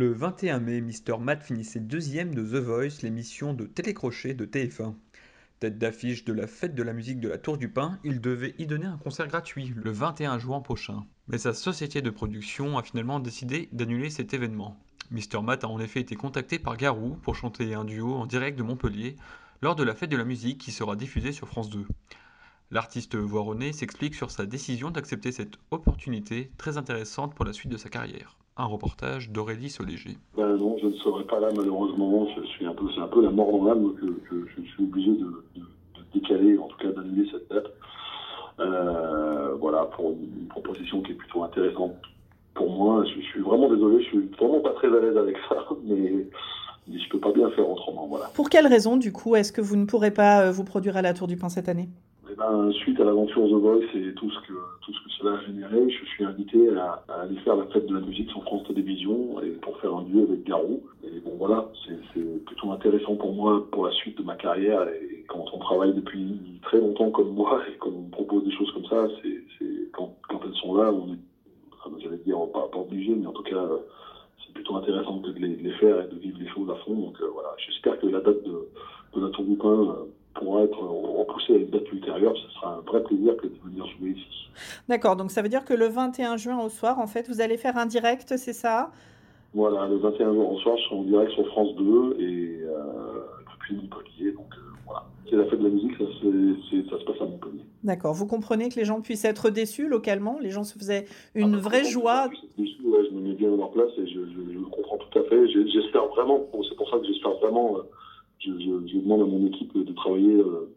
Le 21 mai, Mr. Matt finissait deuxième de The Voice, l'émission de télécrochet de TF1. Tête d'affiche de la fête de la musique de la Tour du Pin, il devait y donner un concert gratuit le 21 juin prochain. Mais sa société de production a finalement décidé d'annuler cet événement. Mr. Matt a en effet été contacté par Garou pour chanter un duo en direct de Montpellier lors de la fête de la musique qui sera diffusée sur France 2. L'artiste voironné s'explique sur sa décision d'accepter cette opportunité très intéressante pour la suite de sa carrière. Un reportage d'Aurélie Soléger. Ben non, je ne serai pas là malheureusement. Un peu, c'est un peu la mort dans l'âme que, que, je suis obligé de, de, de, décaler, en tout cas d'annuler cette date. Euh, voilà, pour une proposition qui est plutôt intéressante pour moi. Je, je, suis vraiment désolé, je suis vraiment pas très à l'aise avec ça, mais, mais je peux pas bien faire autrement. Voilà. Pour quelle raison, du coup, est-ce que vous ne pourrez pas euh, vous produire à la Tour du Pain cette année? Ben, suite à l'aventure The Voice et tout ce que tout ce que cela a généré, je suis invité à, aller faire la fête de la musique sur France Télévisions et pour faire un duo avec Garou. Et bon voilà, c'est plutôt intéressant pour moi pour la suite de ma carrière. Et quand on travaille depuis très longtemps comme moi et qu'on me propose des choses comme ça, c'est quand, quand elles sont là, on est, j'allais dire pas, pas obligé, mais en tout cas c'est plutôt intéressant que de les, faire et de vivre les choses à fond. Donc euh, voilà, j'espère que la date de, de la Tour du Pain euh, pourra être repoussé à une date ultérieure. Plaisir que de venir jouer ici. D'accord, donc ça veut dire que le 21 juin au soir, en fait, vous allez faire un direct, c'est ça? Voilà, le 21 juin au soir, je serai en direct sur France 2 et euh, depuis Montpellier. Donc euh, voilà, c'est la fête de la musique, ça, ça se passe à Montpellier. D'accord, vous comprenez que les gens puissent être déçus localement? Les gens se faisaient une ah, vraie joie déçus, ouais, Je me mets bien à leur place et je, je, comprends tout à fait. J'espère vraiment, c'est pour ça que j'espère vraiment. Euh, je, demande à mon équipe de travailler euh,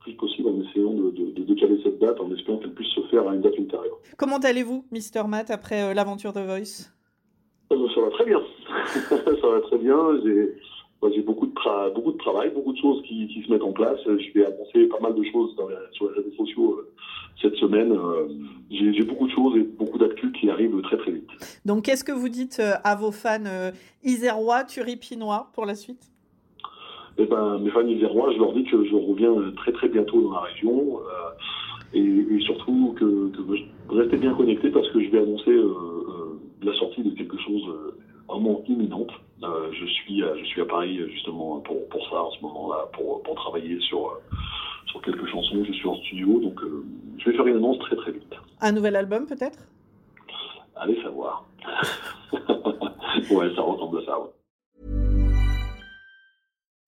plus possible en essayant de, de, de décaler cette date, en espérant qu'elle puisse se faire à une date ultérieure. Comment allez-vous, Mister Matt, après euh, l'aventure de Voice? Euh, Ça va très bien. ça va très bien. J'ai j'ai beaucoup de, beaucoup de travail, beaucoup de choses qui, qui, se mettent en place. Je vais annoncer pas mal de choses dans les, sur les réseaux sociaux euh, cette semaine. Euh, j'ai beaucoup de choses et beaucoup d'actu qui arrivent très très vite. Donc, qu'est-ce que vous dites à vos fans isérois, turipinois pour la suite? Eh ben, mes fans isérois, je leur dis que je reviens très très bientôt dans la région euh, et, et, surtout que, que restez bien connectés parce que je vais annoncer euh, euh, la sortie de quelque chose vraiment imminente. je suis je suis à Paris justement pour, pour ça en ce moment-là pour, pour travailler sur sur quelques chansons. Je suis en studio donc je vais faire une annonce très très vite. Un nouvel album peut-être? Allez savoir. ouais, ça ressemble à ça. Ouais.